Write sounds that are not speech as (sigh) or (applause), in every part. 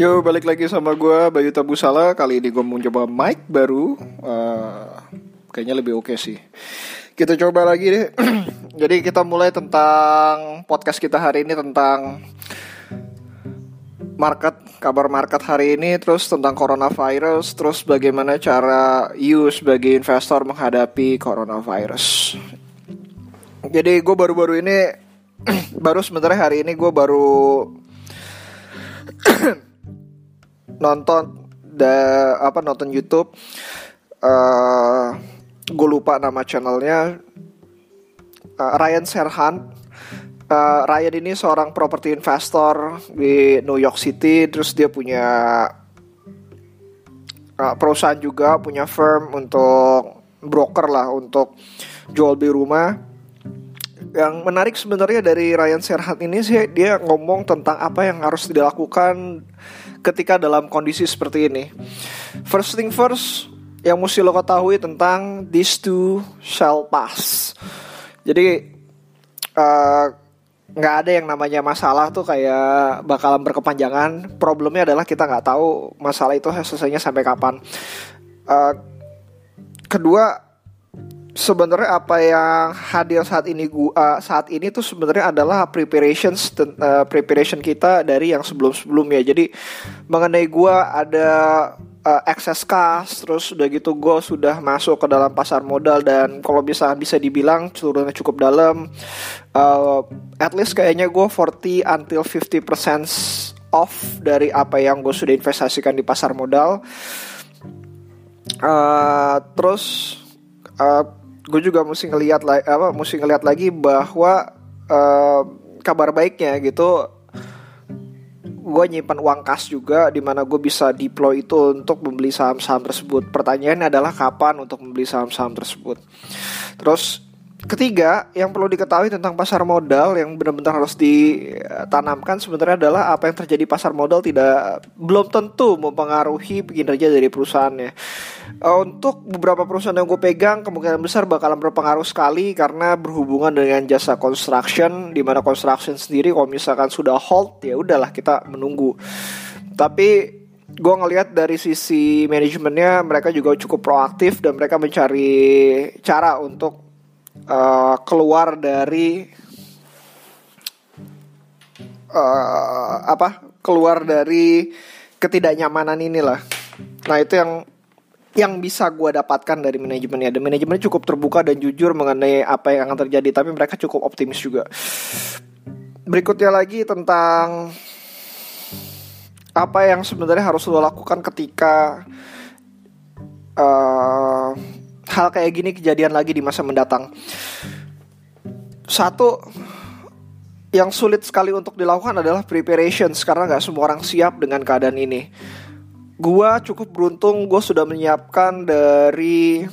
Yo, balik lagi sama gue Bayu Tabusala. Kali ini gue mau coba mic baru. Uh, Kayaknya lebih oke okay sih. Kita coba lagi deh. (clears throat) Jadi kita mulai tentang Podcast kita hari ini tentang Market, kabar market hari ini Terus tentang coronavirus Terus bagaimana cara you sebagai investor menghadapi coronavirus. Jadi gue baru-baru ini (clears throat) Baru sebenarnya hari ini gue baru (clears throat) nonton da apa nonton YouTube uh, eh, gue lupa nama channelnya. Uh, Ryan Serhan. Uh, Ryan ini seorang property investor di New York City terus dia punya uh, perusahaan juga punya firm untuk broker lah untuk jual beli rumah yang menarik sebenarnya dari Ryan Serhat ini sih dia ngomong tentang apa yang harus dilakukan ketika dalam kondisi seperti ini. First thing first, yang mesti lo ketahui tentang these two shall pass. Jadi uh, nggak ada yang namanya masalah tuh kayak bakalan berkepanjangan. Problemnya adalah kita nggak tahu masalah itu selesainya sampai kapan. Uh, kedua sebenarnya apa yang hadir saat ini gua uh, saat ini tuh sebenarnya adalah preparations uh, preparation kita dari yang sebelum-sebelumnya. Jadi mengenai gua ada uh, excess cash terus udah gitu gue sudah masuk ke dalam pasar modal dan kalau bisa bisa dibilang turunnya cukup dalam uh, at least kayaknya gue 40 until 50% off dari apa yang gue sudah investasikan di pasar modal uh, terus uh, gue juga mesti ngelihat apa mesti ngelihat lagi bahwa uh, kabar baiknya gitu gue nyimpan uang kas juga di mana gue bisa deploy itu untuk membeli saham-saham tersebut. Pertanyaannya adalah kapan untuk membeli saham-saham tersebut. Terus Ketiga, yang perlu diketahui tentang pasar modal yang benar-benar harus ditanamkan sebenarnya adalah apa yang terjadi pasar modal tidak belum tentu mempengaruhi kinerja dari perusahaannya. Uh, untuk beberapa perusahaan yang gue pegang kemungkinan besar bakalan berpengaruh sekali karena berhubungan dengan jasa construction di mana construction sendiri kalau misalkan sudah hold ya udahlah kita menunggu. Tapi gue ngelihat dari sisi manajemennya mereka juga cukup proaktif dan mereka mencari cara untuk uh, keluar dari uh, apa keluar dari ketidaknyamanan inilah. Nah itu yang yang bisa gue dapatkan dari manajemennya. Dan manajemennya cukup terbuka dan jujur mengenai apa yang akan terjadi tapi mereka cukup optimis juga. Berikutnya lagi tentang apa yang sebenarnya harus lo lakukan ketika uh, hal kayak gini kejadian lagi di masa mendatang. Satu yang sulit sekali untuk dilakukan adalah preparation karena nggak semua orang siap dengan keadaan ini. Gua cukup beruntung gue sudah menyiapkan dari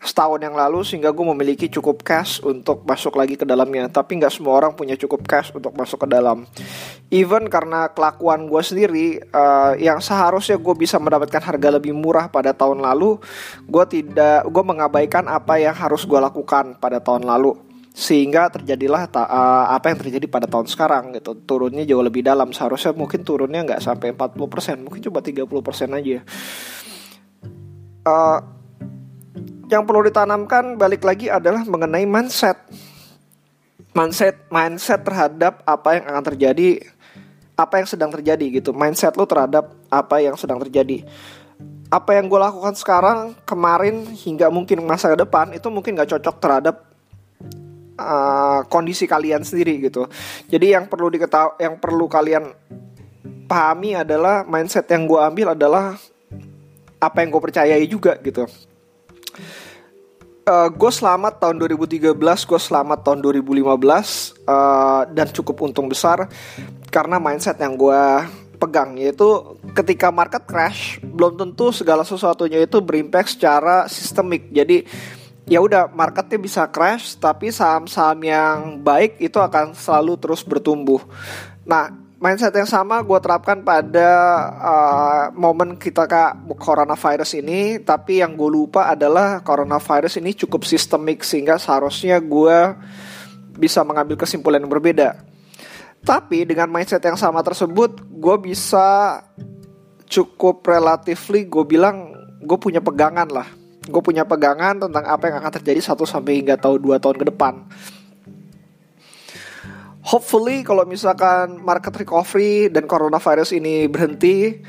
setahun yang lalu sehingga gue memiliki cukup cash untuk masuk lagi ke dalamnya. Tapi nggak semua orang punya cukup cash untuk masuk ke dalam. Even karena kelakuan gue sendiri uh, yang seharusnya gue bisa mendapatkan harga lebih murah pada tahun lalu gue tidak gue mengabaikan apa yang harus gue lakukan pada tahun lalu. Sehingga terjadilah ta, uh, apa yang terjadi pada tahun sekarang gitu. Turunnya jauh lebih dalam. Seharusnya mungkin turunnya nggak sampai 40% mungkin coba 30% aja. Uh, yang perlu ditanamkan balik lagi adalah mengenai mindset. Mindset mindset terhadap apa yang akan terjadi, apa yang sedang terjadi gitu. Mindset lo terhadap apa yang sedang terjadi. Apa yang gue lakukan sekarang, kemarin hingga mungkin masa depan itu mungkin gak cocok terhadap uh, kondisi kalian sendiri gitu. Jadi yang perlu diketahui, yang perlu kalian pahami adalah mindset yang gue ambil adalah apa yang gue percayai juga gitu uh, eh, gue selamat tahun 2013, gue selamat tahun 2015 uh, eh, dan cukup untung besar karena mindset yang gue pegang yaitu ketika market crash belum tentu segala sesuatunya itu berimpact secara sistemik. Jadi ya udah marketnya bisa crash tapi saham-saham yang baik itu akan selalu terus bertumbuh. Nah, mindset yang sama gue terapkan pada uh, momen kita kak coronavirus ini. Tapi yang gue lupa adalah coronavirus ini cukup sistemik sehingga seharusnya gue bisa mengambil kesimpulan yang berbeda. Tapi dengan mindset yang sama tersebut gue bisa cukup relatively gue bilang gue punya pegangan lah. Gue punya pegangan tentang apa yang akan terjadi satu sampai hingga tahun dua tahun ke depan hopefully kalau misalkan market recovery dan coronavirus ini berhenti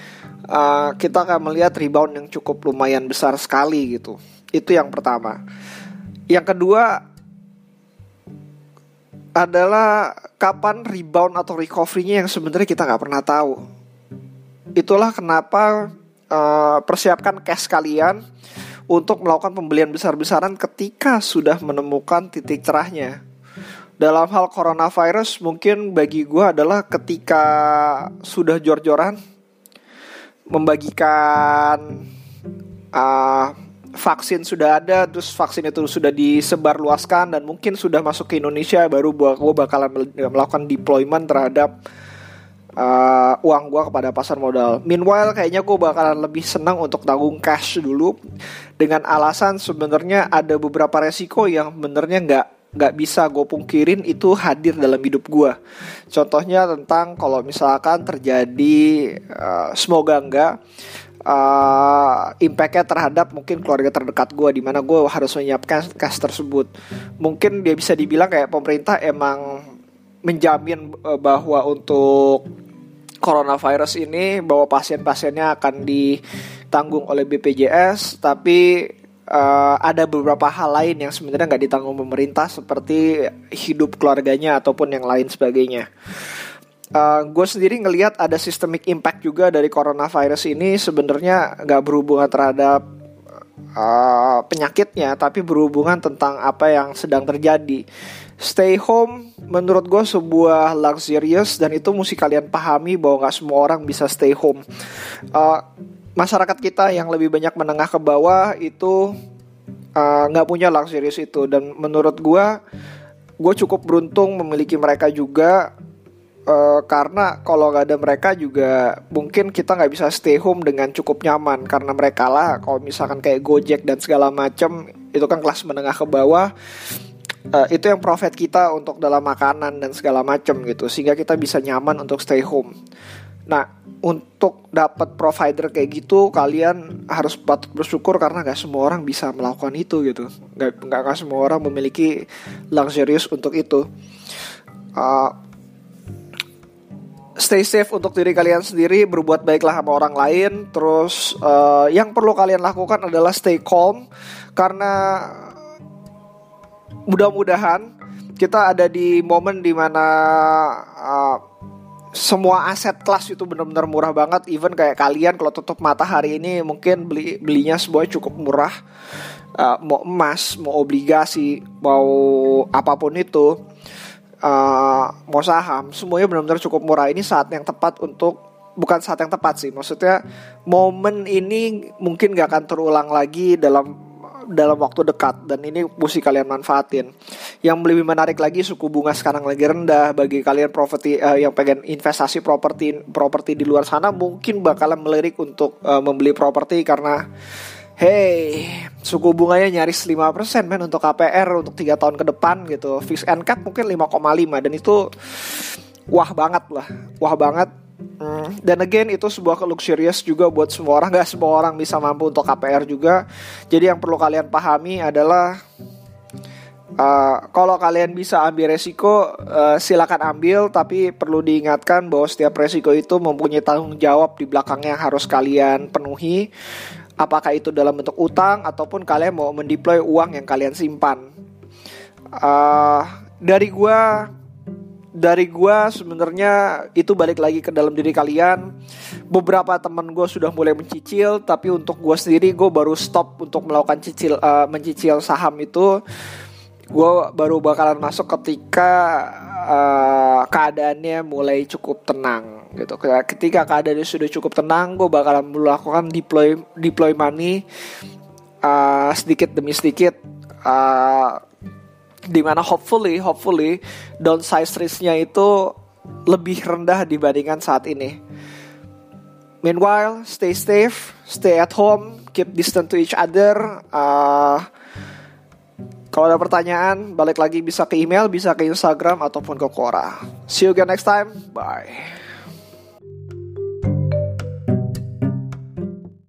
uh, kita akan melihat rebound yang cukup lumayan besar sekali gitu itu yang pertama yang kedua adalah kapan rebound atau recovery-nya yang sebenarnya kita nggak pernah tahu. Itulah kenapa uh, persiapkan cash kalian untuk melakukan pembelian besar-besaran ketika sudah menemukan titik cerahnya. Dalam hal coronavirus mungkin bagi gue adalah ketika sudah jor-joran membagikan uh, vaksin sudah ada, terus vaksin itu sudah disebar luaskan dan mungkin sudah masuk ke Indonesia, baru gue bakalan melakukan deployment terhadap uh, uang gue kepada pasar modal. Meanwhile, kayaknya gue bakalan lebih senang untuk tanggung cash dulu dengan alasan sebenarnya ada beberapa resiko yang benernya nggak nggak bisa gue pungkirin itu hadir dalam hidup gue. Contohnya tentang kalau misalkan terjadi uh, semoga enggak uh, impactnya terhadap mungkin keluarga terdekat gue di mana gue harus menyiapkan cash tersebut mungkin dia bisa dibilang kayak pemerintah emang menjamin uh, bahwa untuk coronavirus ini bahwa pasien-pasiennya akan ditanggung oleh BPJS tapi uh, ada beberapa hal lain yang sebenarnya nggak ditanggung pemerintah seperti hidup keluarganya ataupun yang lain sebagainya. Uh, gue sendiri ngelihat ada systemic impact juga dari coronavirus ini. Sebenarnya nggak berhubungan terhadap uh, penyakitnya tapi berhubungan tentang apa yang sedang terjadi. Stay home menurut gue sebuah luxurious dan itu mesti kalian pahami bahwa nggak semua orang bisa stay home. Uh, masyarakat kita yang lebih banyak menengah ke bawah itu nggak uh, punya luxurious itu. Dan menurut gue gue cukup beruntung memiliki mereka juga Uh, karena kalau nggak ada mereka juga mungkin kita nggak bisa stay home dengan cukup nyaman. Karena mereka lah kalau misalkan kayak Gojek dan segala macam itu kan kelas menengah ke bawah uh, itu yang profit kita untuk dalam makanan dan segala macam gitu. Sehingga kita bisa nyaman untuk stay home. Nah untuk dapat provider kayak gitu kalian harus patut bersyukur karena nggak semua orang bisa melakukan itu gitu nggak nggak semua orang memiliki luxurious untuk itu. Uh, stay safe untuk diri kalian sendiri, berbuat baiklah sama orang lain. Terus uh, yang perlu kalian lakukan adalah stay calm karena mudah-mudahan kita ada di momen di mana uh, semua aset kelas itu benar-benar murah banget. Even kayak kalian kalau tutup mata hari ini mungkin beli belinya sebuah cukup murah. Uh, mau emas, mau obligasi, mau apa pun itu uh, mau saham semuanya benar-benar cukup murah ini saat yang tepat untuk bukan saat yang tepat sih maksudnya momen ini mungkin gak akan terulang lagi dalam dalam waktu dekat dan ini mesti kalian manfaatin. Yang lebih menarik lagi suku bunga sekarang lagi rendah bagi kalian properti uh, yang pengen investasi properti properti di luar sana mungkin bakalan melirik untuk uh, membeli properti karena Hey, suku bunganya nyaris 5% men untuk KPR untuk tiga tahun ke depan gitu. Fix and cap mungkin 5,5 dan itu wah banget lah. Wah banget. Hmm. Dan again itu sebuah luxurious juga buat semua orang Gak semua orang bisa mampu untuk KPR juga Jadi yang perlu kalian pahami adalah Uh, kalau kalian bisa ambil resiko, uh, silakan ambil, tapi perlu diingatkan bahwa setiap resiko itu mempunyai tanggung jawab di belakangnya yang harus kalian penuhi apakah itu dalam bentuk utang ataupun kalian mau mendeploy uang yang kalian simpan. Uh, dari gua dari gua sebenarnya itu balik lagi ke dalam diri kalian. Beberapa teman gue sudah mulai mencicil, tapi untuk gue sendiri gue baru stop untuk melakukan cicil uh, mencicil saham itu. Gue baru bakalan masuk ketika uh, keadaannya mulai cukup tenang gitu ketika keadaannya sudah cukup tenang gue bakalan melakukan deploy deploy money uh, sedikit demi sedikit uh, di mana hopefully hopefully downsize risknya itu lebih rendah dibandingkan saat ini meanwhile stay safe stay at home keep distant to each other uh, kalau ada pertanyaan, balik lagi bisa ke email, bisa ke Instagram, ataupun ke Quora. See you again next time. Bye.